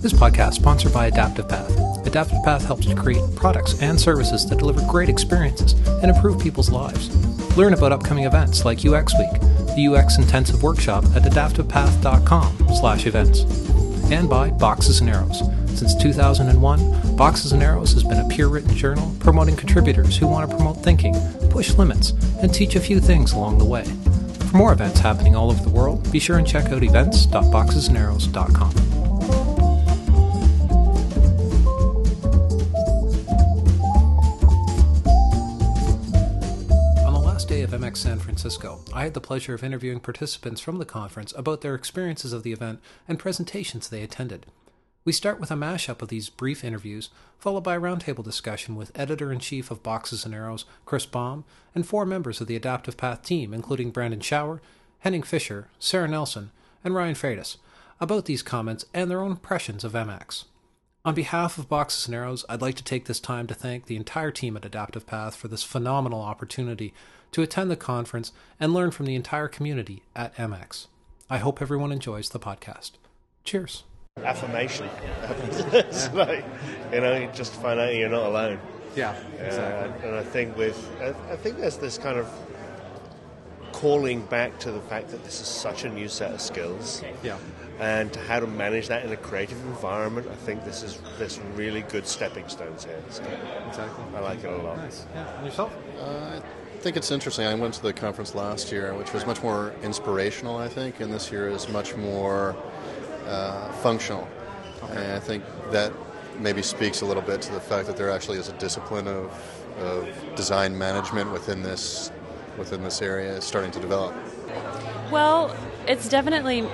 This podcast is sponsored by Adaptive Path. Adaptive Path helps to create products and services that deliver great experiences and improve people's lives. Learn about upcoming events like UX Week, the UX Intensive Workshop at adaptivepath.com/events, and by Boxes and Arrows. Since 2001, Boxes and Arrows has been a peer-written journal promoting contributors who want to promote thinking, push limits, and teach a few things along the way. For more events happening all over the world, be sure and check out events.boxesandarrows.com. MX San Francisco, I had the pleasure of interviewing participants from the conference about their experiences of the event and presentations they attended. We start with a mashup of these brief interviews, followed by a roundtable discussion with editor in chief of Boxes and Arrows, Chris Baum, and four members of the Adaptive Path team, including Brandon Schauer, Henning Fischer, Sarah Nelson, and Ryan Freitas, about these comments and their own impressions of MX. On behalf of Boxes and Arrows, I'd like to take this time to thank the entire team at Adaptive Path for this phenomenal opportunity to attend the conference and learn from the entire community at MX. I hope everyone enjoys the podcast. Cheers. affirmation. it's like, you know, you just find out you're not alone. Yeah, Uh, and I think with, I, I think there's this kind of calling back to the fact that this is such a new set of skills, Yeah. and to how to manage that in a creative environment. I think this is there's some really good stepping stones here. So Exactly. I like it a lot. Nice. Yeah. And yourself? Uh, I think it's interesting. I went to the conference last year, which was much more inspirational, I think, and this year is much more uh, functional. And I think that maybe speaks a little bit to the fact that there actually is a discipline of, of design management within this within this area starting to develop. Well, it's definitely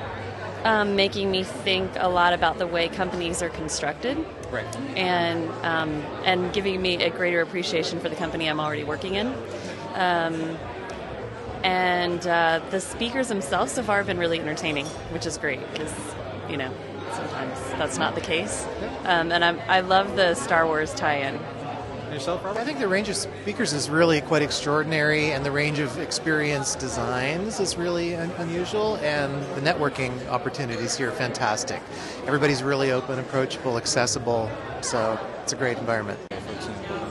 um, making me think a lot about the way companies are constructed, Right. and um, and giving me a greater appreciation for the company I'm already working in. Um, and uh, the speakers themselves so far have been really entertaining, which is great because you know sometimes that's not the case. Um, and I'm, I love the Star Wars tie-in. Yourself, Robert? I think the range of speakers is really quite extraordinary, and the range of experienced designs is really un- unusual, and the networking opportunities here are fantastic. Everybody's really open, approachable, accessible, so it's a great environment.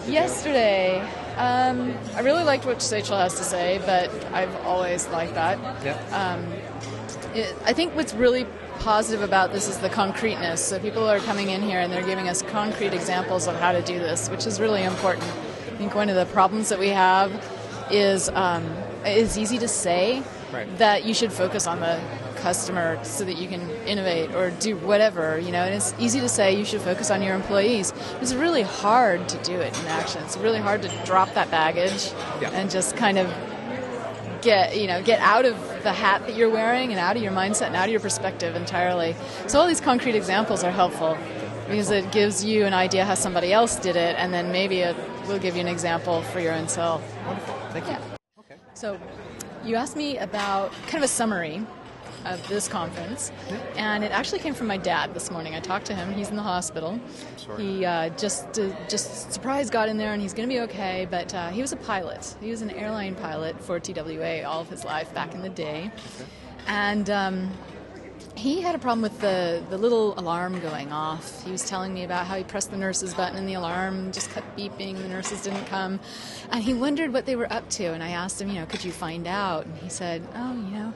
Yesterday, um, I really liked what Seychelles has to say, but I've always liked that. Yeah. It, I think what's really positive about this is the concreteness. So people are coming in here and they're giving us concrete examples of how to do this, which is really important. I think one of the problems that we have is um, it's easy to say Right. that you should focus on the customer so that you can innovate or do whatever, you know, and it's easy to say you should focus on your employees. It's really hard to do it in action. It's really hard to drop that baggage Yeah. and just kind of get you know get out of the hat that you're wearing and out of your mindset and out of your perspective entirely. So all these concrete examples are helpful because it gives you an idea how somebody else did it, and then maybe it will give you an example for your own self. Thank you. Yeah. So you asked me about kind of a summary of this conference, and it actually came from my dad this morning. I talked to him. He's in the hospital. He uh, just uh, just surprise got in there, and he's going to be okay. But uh, he was a pilot. He was an airline pilot for TWA all of his life back in the day, and. Um, he had a problem with the, the little alarm going off. He was telling me about how he pressed the nurse's button and the alarm just kept beeping. The nurses didn't come. And he wondered what they were up to. And I asked him, you know, could you find out? And he said, oh, you know,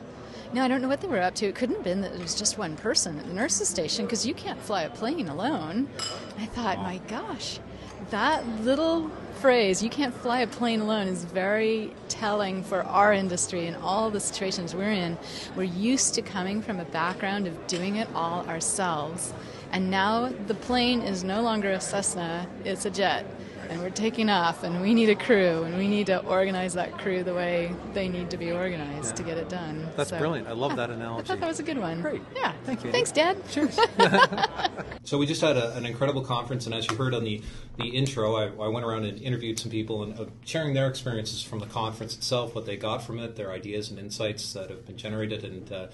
no, I don't know what they were up to. It couldn't have been that it was just one person at the nurse's station because you can't fly a plane alone. I thought, my gosh, that little phrase, you can't fly a plane alone, is very telling for our industry and all the situations we're in. We're used to coming from a background of doing it all ourselves. And now the plane is no longer a Cessna, it's a jet. And we're taking off, and we need a crew, and we need to organize that crew the way they need to be organized to get it done. That's So- brilliant. I love Yeah, that analogy. I thought that was a good one. Great. Yeah. Thank you. Thanks, Dad. Cheers. so we just had a, an incredible conference, and as you heard on the, the intro, I, I went around and interviewed some people and uh, sharing their experiences from the conference itself, what they got from it, their ideas and insights that have been generated. And uh,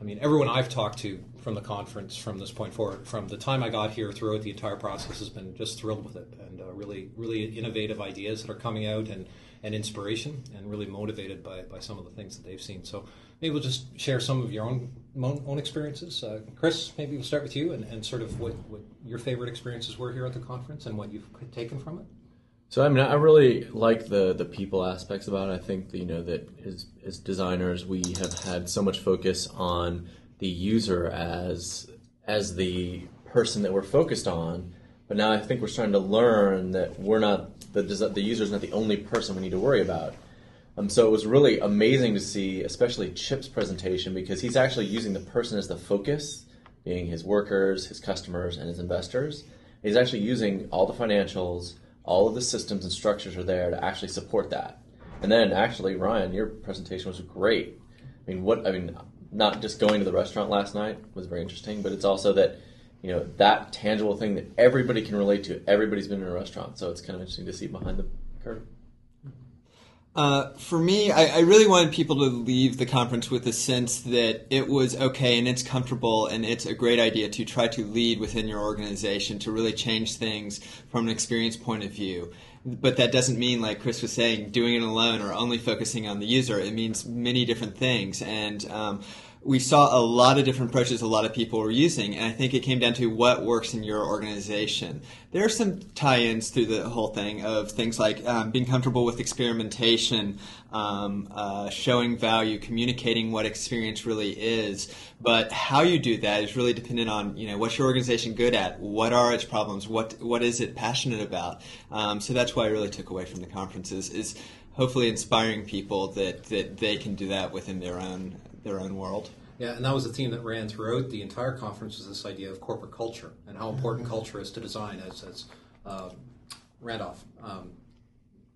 I mean, everyone I've talked to from the conference from this point forward, from the time I got here throughout the entire process, has been just thrilled with it, and uh, really, really innovative ideas that are coming out, and and inspiration and really motivated by, by some of the things that they've seen. So maybe we'll just share some of your own own experiences. Uh, Chris, maybe we'll start with you and, and sort of what, what your favorite experiences were here at the conference and what you've taken from it. So I mean, I really like the the people aspects about it. I think you know that as as designers, we have had so much focus on the user as as the person that we're focused on. But now I think we're starting to learn that we're not the the user is not the only person we need to worry about. Um, so it was really amazing to see, especially Chip's presentation, because he's actually using the person as the focus, being his workers, his customers, and his investors. He's actually using all the financials, all of the systems and structures are there to actually support that. And then, actually, Ryan, your presentation was great. I mean, what I mean, not just going to the restaurant last night was very interesting, but it's also that you know that tangible thing that everybody can relate to. Everybody's been in a restaurant, so it's kind of interesting to see behind the curtain. Uh, for me, I, I, really wanted people to leave the conference with a sense that it was okay and it's comfortable and it's a great idea to try to lead within your organization to really change things from an experience point of view. But that doesn't mean, like Chris was saying, doing it alone or only focusing on the user. It means many different things. And um, we saw a lot of different approaches a lot of people were using, and I think it came down to what works in your organization. There are some tie-ins through the whole thing of things like um, being comfortable with experimentation, um, uh, showing value, communicating what experience really is. But how you do that is really dependent on you know what's your organization good at, what are its problems, what what is it passionate about. Um, so that's why I really took away from the conferences is hopefully inspiring people that, that they can do that within their own their own world. Yeah, and that was a theme that ran throughout the entire conference was this idea of corporate culture and how important mm-hmm. culture is to design, as, as uh, Randolph um,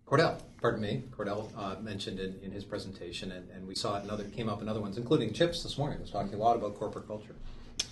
Cordell, pardon me, Cordell uh, mentioned in, in his presentation, and, and we saw it in other came up in other ones, including Chips this morning was talking a lot about corporate culture.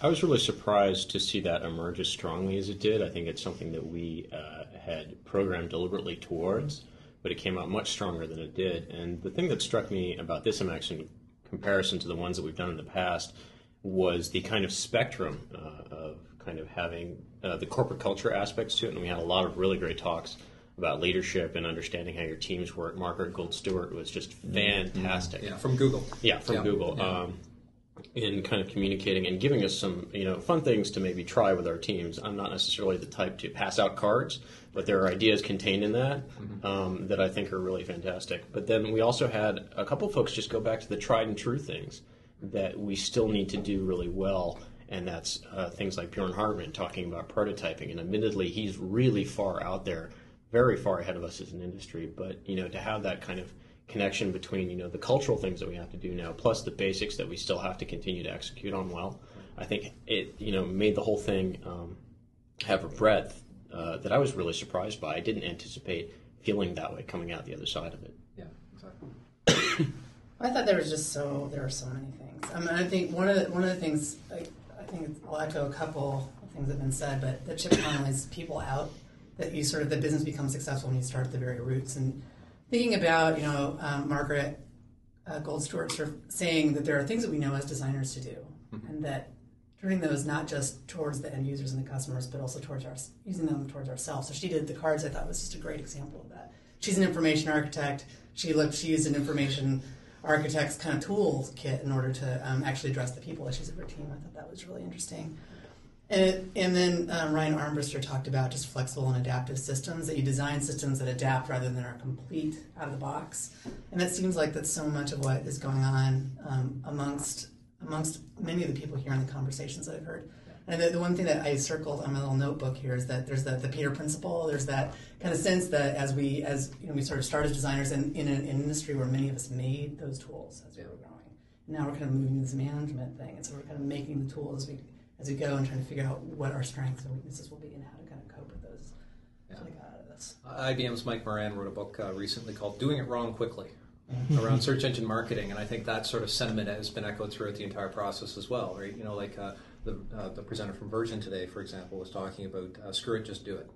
I was really surprised to see that emerge as strongly as it did. I think it's something that we uh, had programmed deliberately towards, but it came out much stronger than it did. And the thing that struck me about this I'm in comparison to the ones that we've done in the past was the kind of spectrum uh, of kind of having uh, the corporate culture aspects to it. And we had a lot of really great talks about leadership and understanding how your teams work. Margaret Gould Stewart was just fantastic. Yeah, from Google. Yeah, from yeah. Google. Yeah. Um, in kind of communicating and giving us some you know fun things to maybe try with our teams. I'm not necessarily the type to pass out cards, but there are ideas contained in that mm-hmm. um, that I think are really fantastic. But then we also had a couple folks just go back to the tried and true things that we still need to do really well. And that's uh, things like Bjorn Hartmann talking about prototyping. And admittedly, he's really far out there, very far ahead of us as an industry. But you know, to have that kind of connection between you know the cultural things that we have to do now, plus the basics that we still have to continue to execute on well. I think it you know made the whole thing um, have a breadth uh, that I was really surprised by. I didn't anticipate feeling that way coming out the other side of it. Yeah, exactly. I thought there was just so there are so many things. I mean, I think one of the, one of the things I, I think I'll echo a couple of things that have been said, but the chip panel is people out. That you sort of the business becomes successful when you start at the very roots and thinking about, you know, um, Margaret uh, Gould Stewart sort of saying that there are things that we know as designers to do, mm-hmm. and that turning those not just towards the end users and the customers, but also towards our using them towards ourselves. So she did the cards. I thought was just a great example of that. She's an information architect. She looked. She used an information architect's kind of tool kit in order to um, actually address the people issues of her team. I thought that was really interesting. And, and then um, Ryan Armbruster talked about just flexible and adaptive systems, that you design systems that adapt rather than are complete out of the box. And it seems like that's so much of what is going on um, amongst amongst many of the people here in the conversations that I've heard. And the, the, one thing that I circled on my little notebook here is that there's the, the Peter principle. There's that kind of sense that as we as you know we sort of start as designers in, in an industry where many of us made those tools as we were growing. And now we're kind of moving to this management thing, and so we're kind of making the tools as we as we go and trying to figure out what our strengths and weaknesses will be and how to kind of cope with those. Yeah. IBM's Mike Moran wrote a book uh, recently called "Doing It Wrong Quickly." Mm-hmm. around search engine marketing, and I think that sort of sentiment has been echoed throughout the entire process as well, right? You know, like uh, the, uh, the presenter from Virgin today, for example, was talking about uh, screw it, just do it.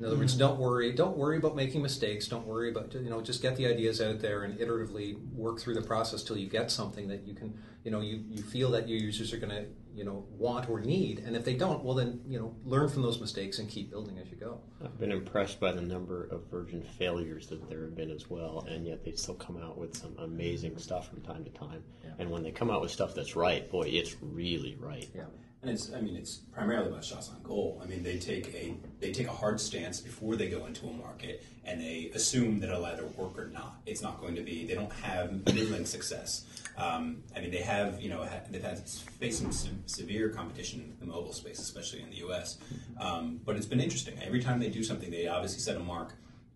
In other words, mm-hmm. don't worry. Don't worry about making mistakes. Don't worry about you know. Just get the ideas out there and iteratively work through the process till you get something that you can you know you, you feel that your users are going to you know want or need. And if they don't, well then you know learn from those mistakes and keep building as you go. I've been impressed by the number of Virgin failures that there have been as well, and yet they still come out with some amazing stuff from time to time. Yeah. And when they come out with stuff that's right, boy, it's really right. Yeah. And it's, I mean, it's primarily about shots on goal. I mean, they take a they take a hard stance before they go into a market, and they assume that it'll either work or not. It's not going to be. They don't have middling success. Um, I mean, they have, you know they've had faced some se- severe competition in the mobile space, especially in the U.S. Um, but it's been interesting. Every time they do something, they obviously set a mark,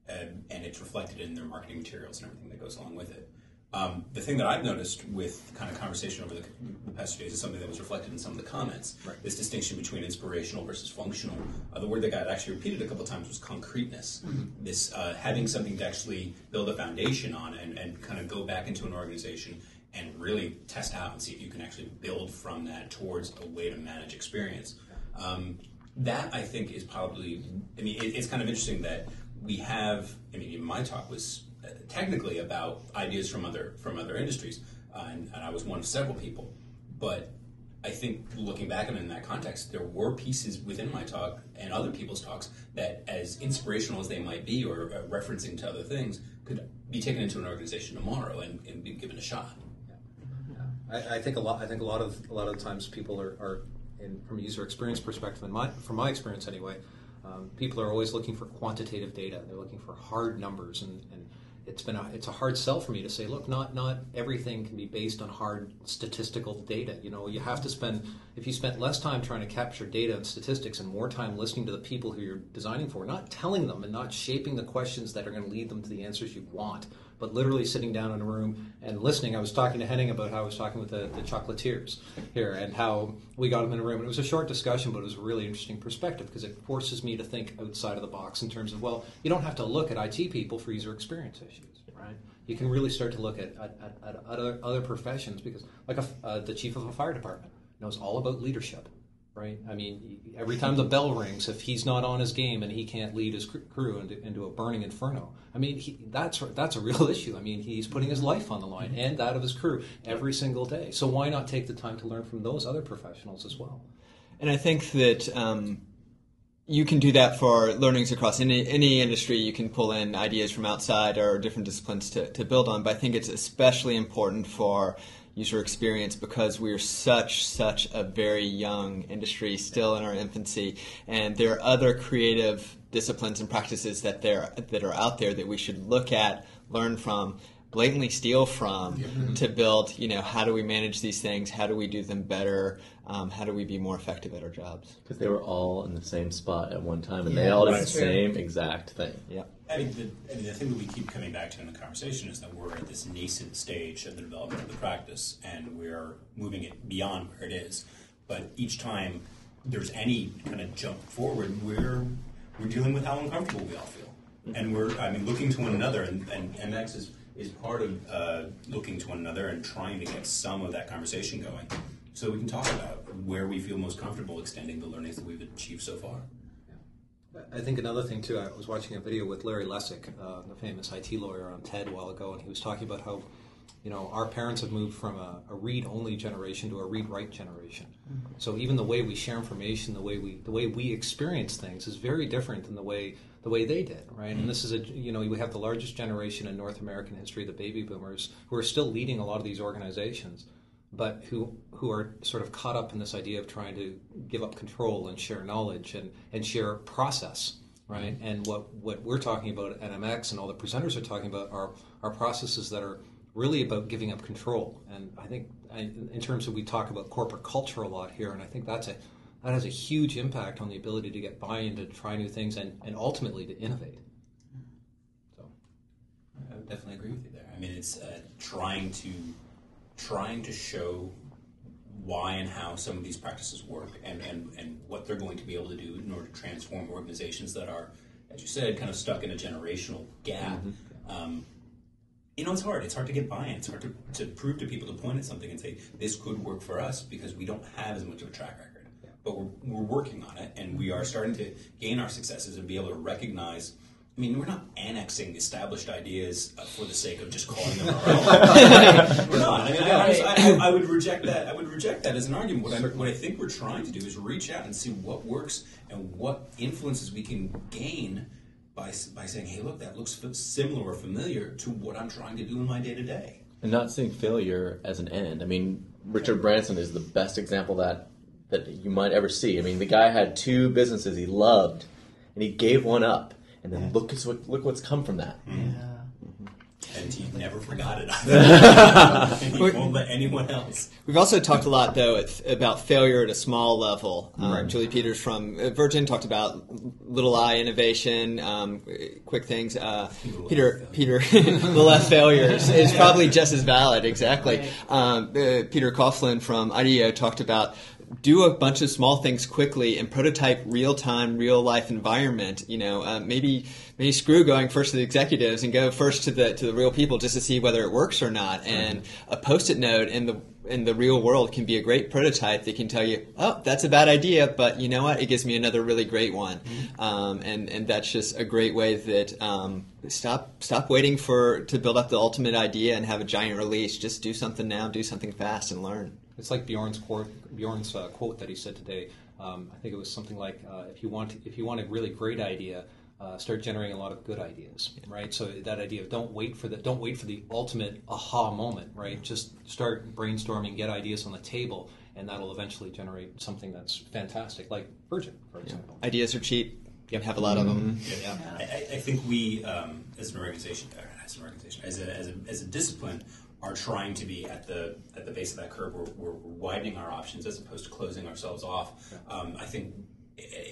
and, and it's reflected in their marketing materials and everything that goes along with it. Um, the thing that I've noticed with kind of conversation over the, the past few days is something that was reflected in some of the comments. Right. This distinction between inspirational versus functional. Uh, the word that got actually repeated a couple times was concreteness. This uh, having something to actually build a foundation on and, and kind of go back into an organization and really test out and see if you can actually build from that towards a way to manage experience. Um, that I think is probably. I mean, it, it's kind of interesting that we have. I mean, even my talk was technically about ideas from other from other industries, uh, and, and I was one of several people. But I think looking back it in that context, there were pieces within my talk and other people's talks that, as inspirational as they might be, or uh, referencing to other things, could be taken into an organization tomorrow and, and be given a shot. I, I think a lot. I think a lot of a lot of times people are, are from a user experience perspective, and my from my experience anyway, um, people are always looking for quantitative data. They're looking for hard numbers, and, and it's been a, it's a hard sell for me to say, look, not not everything can be based on hard statistical data. You know, you have to spend if you spent less time trying to capture data and statistics and more time listening to the people who you're designing for, not telling them and not shaping the questions that are going to lead them to the answers you want, but literally sitting down in a room and listening. I was talking to Henning about how I was talking with the, the chocolatiers here and how we got them in a room. And it was a short discussion, but it was a really interesting perspective because it forces me to think outside of the box in terms of, well, you don't have to look at IT people for user experience issues, right? You can really start to look at, at, at, other, other professions because, like a, uh, the chief of a fire department knows all about leadership right? I mean, every time the bell rings, if he's not on his game and he can't lead his crew into, into a burning inferno, I mean, he, that's that's a real issue. I mean, he's putting his life on the line and that of his crew every single day. So why not take the time to learn from those other professionals as well? And I think that um, you can do that for learnings across any any industry. You can pull in ideas from outside or different disciplines to, to build on. But I think it's especially important for user experience because we are such such a very young industry still in our infancy. And there are other creative disciplines and practices that there that are out there that we should look at learn from blatantly steal from to build you know how do we manage these things? How do we do them better? Um, how do we be more effective at our jobs? Because they were all in the same spot at one time and they all did the true. same exact thing. Yep I mean, the, I mean, the thing that we keep coming back to in the conversation is that we're at this nascent stage of the development of the practice, and we're moving it beyond where it is. But each time there's any kind of jump forward, we're we're dealing with how uncomfortable we all feel, and we're I mean looking to one another, and, and MX is is part of uh, looking to one another and trying to get some of that conversation going, so we can talk about where we feel most comfortable extending the learnings that we've achieved so far. I think another thing too. I was watching a video with Larry Lessig, uh, the famous IT lawyer, on TED a while ago, and he was talking about how, you know, our parents have moved from a, a read-only generation to a read-write generation. So even the way we share information, the way we the way we experience things, is very different than the way the way they did, right? And this is a you know we have the largest generation in North American history, the baby boomers, who are still leading a lot of these organizations but who who are sort of caught up in this idea of trying to give up control and share knowledge and, and share process, right? And what, what we're talking about at NMX and all the presenters are talking about are are processes that are really about giving up control. And I think I, in terms of we talk about corporate culture a lot here, and I think that's a that has a huge impact on the ability to get buy-in to try new things and, and ultimately to innovate. So I would definitely agree with you there. I mean, it's uh, trying to trying to show why and how some of these practices work and, and, and what they're going to be able to do in order to transform organizations that are, as you said, kind of stuck in a generational gap. Um, you know, it's hard. It's hard to get buy-in. It's hard to, to prove to people to point at something and say, this could work for us because we don't have as much of a track record. but we're, we're working on it, and we are starting to gain our successes and be able to recognize. I mean, we're not annexing established ideas uh, for the sake of just calling them our own. we're not. I, mean, I, I, I, would reject that. I would reject that as an argument. What I, what I think we're trying to do is reach out and see what works and what influences we can gain by by saying, "Hey, look, that looks similar or familiar to what I'm trying to do in my day to day." And not seeing failure as an end. I mean, Richard Branson is the best example that that you might ever see. I mean, the guy had two businesses he loved, and he gave one up and then look what look what's come from that. Yeah. And he never forgot it. and he won't let anyone else. We've also talked a lot, though, about failure at a small level. Um, right. Julie Peters from uh, Virgin talked about little I innovation, um, quick things. Uh, Peter, Peter, little F failures is probably just as valid. Exactly. Um, uh, Peter Coughlan from IDEO talked about do a bunch of small things quickly and prototype real time, real life environment. You know, uh, maybe maybe screw going first to the executives and go first to the to the real people just to see whether it works or not. And a post it note in the in the real world can be a great prototype that can tell you, oh, that's a bad idea, but you know what? It gives me another really great one. Mm-hmm. Um, and and that's just a great way that um, stop stop waiting for to build up the ultimate idea and have a giant release. Just do something now, do something fast, and learn. It's like Bjorn's quote, Bjorn's uh, quote that he said today. Um, I think it was something like, uh, "If you want, if you want a really great idea, uh, start generating a lot of good ideas." Right. So that idea of don't wait for the don't wait for the ultimate aha moment. Right. Just start brainstorming, get ideas on the table, and that'll eventually generate something that's fantastic, like Virgin, for example. Yeah. Ideas are cheap. You have a lot of them. Yeah, yeah. I, I, think we, um, as an organization, as an organization, as a, as a, as a discipline, are trying to be at the at the base of that curve. We're, we're widening our options as opposed to closing ourselves off. Um, I think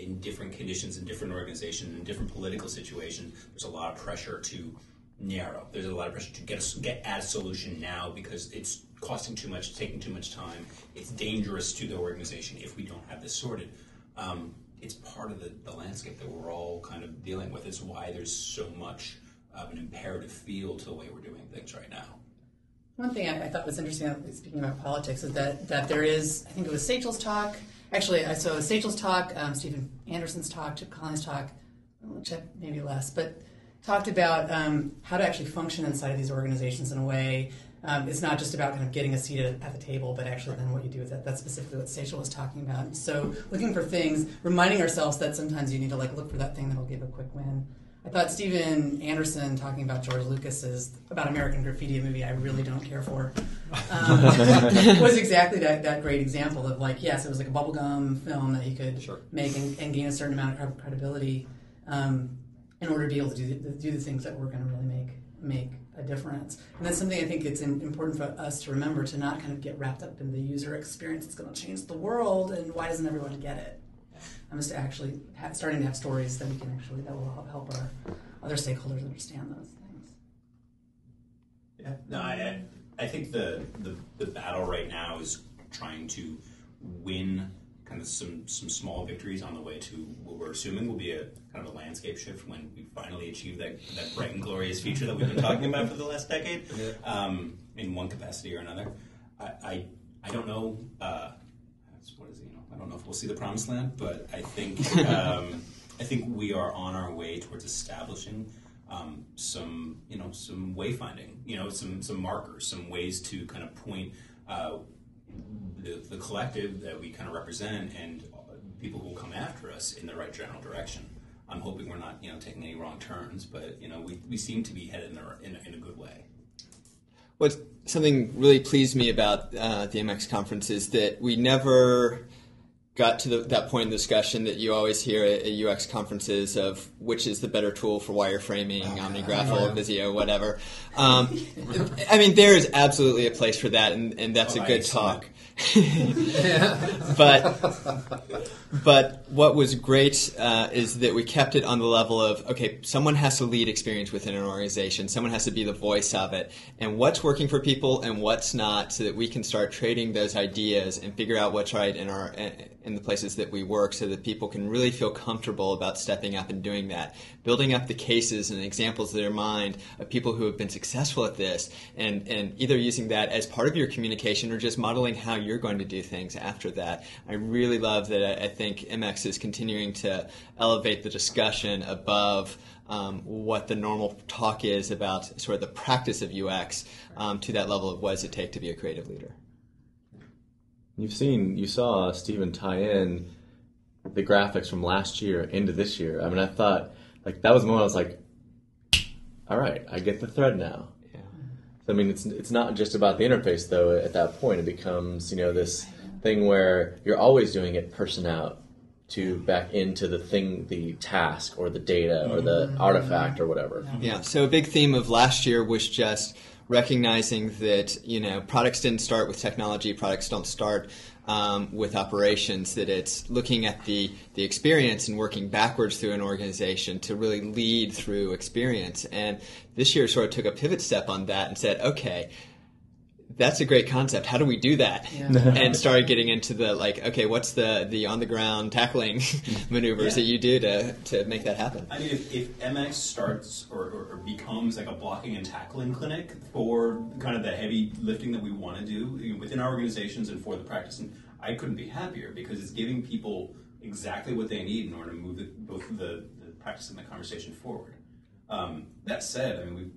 in different conditions, in different organizations, in different political situations, there's a lot of pressure to narrow. There's a lot of pressure to get a, get at a solution now because it's costing too much, taking too much time. It's dangerous to the organization if we don't have this sorted. Um, it's part of the, the landscape that we're all kind of dealing with. It's why there's so much of an imperative feel to the way we're doing things right now. One thing I, I, thought was interesting, speaking about politics, is that, that there is, I think it was Sachel's talk. Actually, I saw Sachel's talk, um, Stephen Anderson's talk, Chip Conley's talk, maybe less, but talked about um, how to actually function inside of these organizations in a way. Um, it's not just about kind of getting a seat at, at, the table, but actually then what you do with it. That's specifically what Sachel was talking about. So looking for things, reminding ourselves that sometimes you need to like look for that thing that'll give a quick win. I thought Steven Anderson talking about George Lucas's about American Graffiti, a movie I really don't care for, um, was exactly that, that great example of like, yes, it was like a bubblegum film that you could sure. make and, and, gain a certain amount of credibility um, in order to be able to do the, do the things that were going to really make make a difference. And that's something I think it's important for us to remember to not kind of get wrapped up in the user experience. It's going to change the world, and why doesn't everyone get it? I'm just actually ha- starting to have stories that we can actually that will help our other stakeholders understand those things. Yeah, no, I, I think the, the the battle right now is trying to win kind of some some small victories on the way to what we're assuming will be a kind of a landscape shift when we finally achieve that that bright and glorious future that we've been talking about for the last decade, um, in one capacity or another. I I, I don't know. Uh, what is it? I don't know if we'll see the promised land, but I think um, I think we are on our way towards establishing um, some you know some wayfinding, you know some some markers, some ways to kind of point uh, the, the collective that we kind of represent and people who will come after us in the right general direction. I'm hoping we're not you know taking any wrong turns, but you know we, we seem to be headed in, the, in, in a good way. What something really pleased me about uh, the MX conference is that we never got to the, that point in the discussion that you always hear at, at, UX conferences of which is the better tool for wireframing, oh, OmniGraffle, Visio, whatever. Um, I mean, there is absolutely a place for that, and, and that's oh, a good talk. but but what was great uh, is that we kept it on the level of okay, someone has to lead experience within an organization, someone has to be the voice of it, and what's working for people and what's not, so that we can start trading those ideas and figure out what's right in our in the places that we work so that people can really feel comfortable about stepping up and doing that. Building up the cases and examples in their mind of people who have been successful at this and, and either using that as part of your communication or just modeling how you're going to do things after that. I really love that I, I think MX is continuing to elevate the discussion above um, what the normal talk is about sort of the practice of UX um, to that level of what does it take to be a creative leader. You've seen, you saw Stephen tie in the graphics from last year into this year. I mean, I thought, like, that was the moment I was like, all right, I get the thread now. Yeah. So, I mean, it's, it's not just about the interface, though. At that point, it becomes, you know, this thing where you're always doing it person out to back into the thing, the task or the data or the mm-hmm. artifact or whatever. Yeah. So a big theme of last year was just recognizing that you know products didn't start with technology, products don't start um, with operations. That it's looking at the the experience and working backwards through an organization to really lead through experience. And this year sort of took a pivot step on that and said, okay that's a great concept. How do we do that? Yeah. and started getting into the like, okay, what's the the on the ground tackling maneuvers Yeah. that you do to to make that happen? I mean, if, if MX starts or, or, or becomes like a blocking and tackling clinic for kind of the heavy lifting that we want to do you know, within our organizations and for the practice, and I couldn't be happier because it's giving people exactly what they need in order to move the, both the, the practice and the conversation forward. Um, that said, I mean, we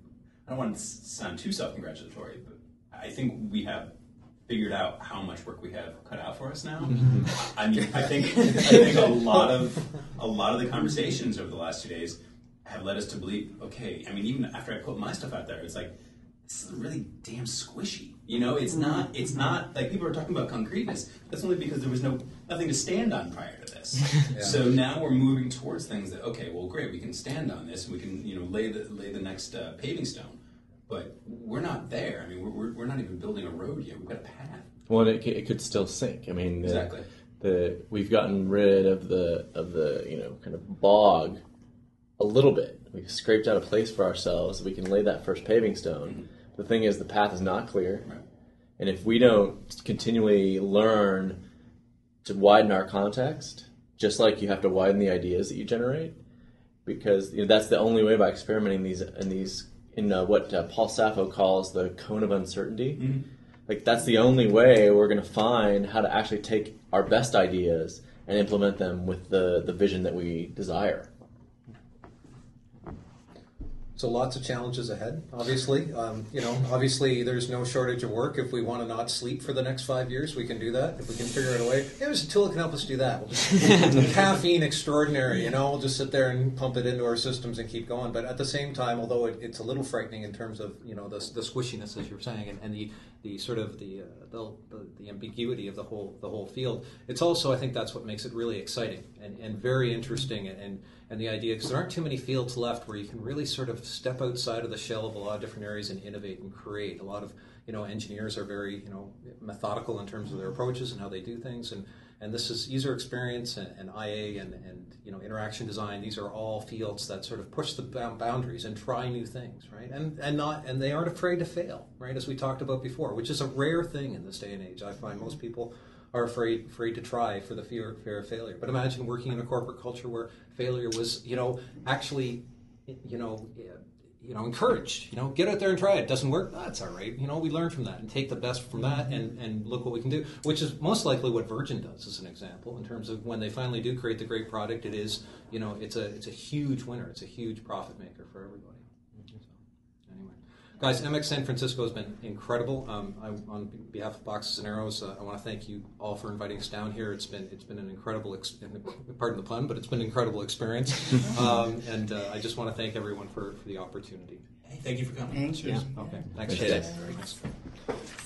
I don't want to sound too self-congratulatory, but I think we have figured out how much work we have cut out for us now. I mean, I think I think a lot of a lot of the conversations over the last two days have led us to believe, okay, I mean, even after I put my stuff out there, it's like this is really damn squishy. You know, it's not it's not like people are talking about concreteness. That's only because there was no nothing to stand on prior to this. So now we're moving towards things that okay, well, great, we can stand on this and we can you know lay the lay the next uh, paving stone. But we're not there. I mean, we're, we're, we're not even building a road yet. We've got a path. Well, it, it could still sink. I mean, the, Exactly. The we've gotten rid of the of the you know kind of bog a little bit. We've scraped out a place for ourselves. We can lay that first paving stone. Mm-hmm. The thing is, the path is not clear, Right. and if we don't continually learn to widen our context, just like you have to widen the ideas that you generate, because you know, that's the only way by experimenting these in these in uh, what uh, Paul Saffo calls the cone of uncertainty. Like that's the only way we're going to find how to actually take our best ideas and implement them with the the vision that we desire. So lots of challenges ahead, obviously. Um, you know, obviously there's no shortage of work. If we want to not sleep for the next five years, we can do that. If we can figure out a way, yeah, there's a tool that can help us do that. We'll just, caffeine extraordinary, you know, we'll just sit there and pump it into our systems and keep going. But at the same time, although it, it's a little frightening in terms of, you know, the, the squishiness, as you're saying, and, and the, the sort of the, uh, the, the, the ambiguity of the whole, the whole field, it's also, I think that's what makes it really exciting and, and very interesting and, and the idea because there aren't too many fields left where you can really sort of step outside of the shell of a lot of different areas and innovate and create. A lot of you know engineers are very you know methodical in terms of their approaches and how they do things and and this is user experience and, and ia and, and you know interaction design. These are all fields that sort of push the boundaries and try new things right? And and not and they aren't afraid to fail right? As we talked about before which is a rare thing in this day and age i find most people are afraid afraid to try for the fear fear of failure. But imagine working in a corporate culture where failure was, you know, actually, you know, you know, encouraged. You know, get out there and try it. Doesn't work? That's all right. You know, we learn from that and take the best from that mm-hmm. and and look what we can do. Which is most likely what Virgin does, as an example, in terms of when they finally do create the great product. It is, you know, it's a it's a huge winner. It's a huge profit maker for everybody. Anyway, guys, MX San Francisco has been incredible. Um, I, on behalf of Boxes and Arrows, uh, I want to thank you all for inviting us down here. It's been it's been an incredible, ex- pardon the pun, but it's been an incredible experience. um, and uh, I just want to thank everyone for, for the opportunity. Hey, thank you for coming. Thank you. Okay, thanks. Appreciate it. Thanks.